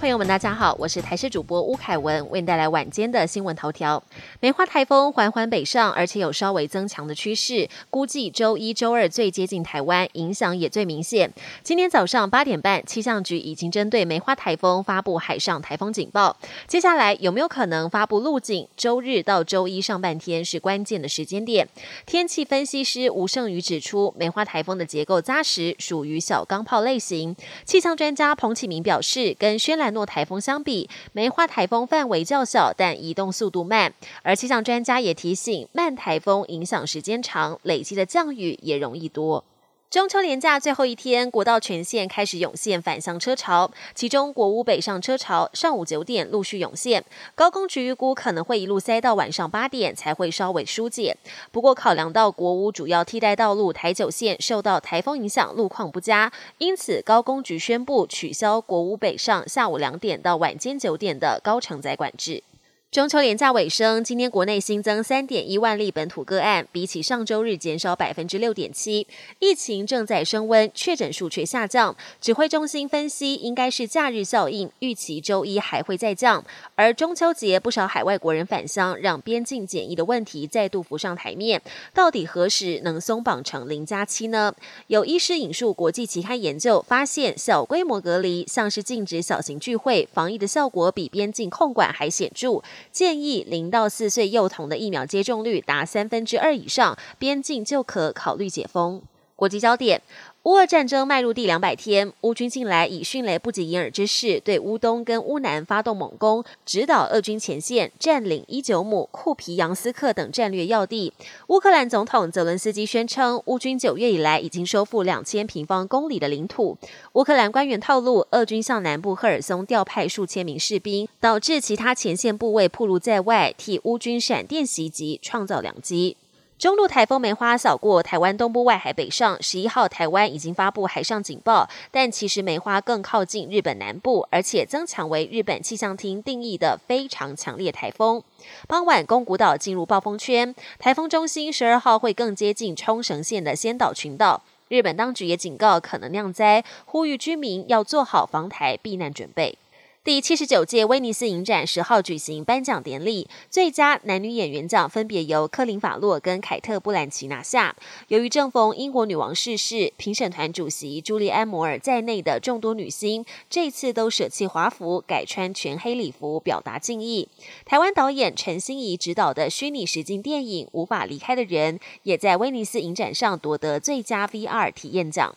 朋友们，大家好，我是台视主播吴凯文，为您带来晚间的新闻头条。梅花台风缓缓北上，而且有稍微增强的趋势，估计周一周二最接近台湾，影响也最明显。今天早上八点半，气象局已经针对梅花台风发布海上台风警报。接下来有没有可能发布路径？周日到周一上半天是关键的时间点。天气分析师吴胜宇指出，梅花台风的结构扎实，属于小钢炮类型。气象专家彭启明表示，跟轩兰诺台风相比，梅花台风范围较小，但移动速度慢。而气象专家也提醒，慢台风影响时间长，累积的降雨也容易多。中秋连假最后一天，国道全线开始涌现返乡车潮，其中国屋北上车潮上午九点陆续涌现，高工局预估可能会一路塞到晚上八点才会稍微疏解。不过考量到国屋主要替代道路台九线受到台风影响，路况不佳，因此高工局宣布取消国屋北上下午两点到晚间九点的高承载管制。中秋连假尾声，今天国内新增三点一万例本土个案，比起上周日减少百分之六点七。疫情正在升温，确诊数却下降。指挥中心分析，应该是假日效应，预期周一还会再降。而中秋节不少海外国人返乡，让边境检疫的问题再度浮上台面。到底何时能松绑成零加七呢？有医师引述国际期刊研究，发现小规模隔离，像是禁止小型聚会，防疫的效果比边境控管还显著。建议零到四岁幼童的疫苗接种率达三分之二以上，边境就可考虑解封。国际焦点。乌俄战争迈入第两百天，乌军近来以迅雷不及掩耳之势对乌东跟乌南发动猛攻，直捣俄军前线，占领伊久姆、库皮扬斯克等战略要地。乌克兰总统泽伦斯基宣称，乌军九月以来已经收复两千平方公里的领土。乌克兰官员透露，俄军向南部赫尔松调派数千名士兵，导致其他前线部位暴露在外，替乌军闪电袭击创造良机。中路台风梅花扫过台湾东部外海北上，十一号台湾已经发布海上警报，但其实梅花更靠近日本南部，而且增强为日本气象厅定义的非常强烈台风。傍晚宫古岛进入暴风圈，台风中心十二号会更接近冲绳县的仙岛群岛。日本当局也警告可能酿灾，呼吁居民要做好防台避难准备。第七十九届威尼斯影展十号举行颁奖典礼，最佳男女演员奖分别由科林·法洛跟凯特·布兰奇拿下。由于正逢英国女王逝世，评审团主席朱莉安·摩尔在内的众多女星这次都舍弃华服，改穿全黑礼服表达敬意。台湾导演陈心怡执导的虚拟实境电影《无法离开的人》也在威尼斯影展上夺得最佳 VR 体验奖。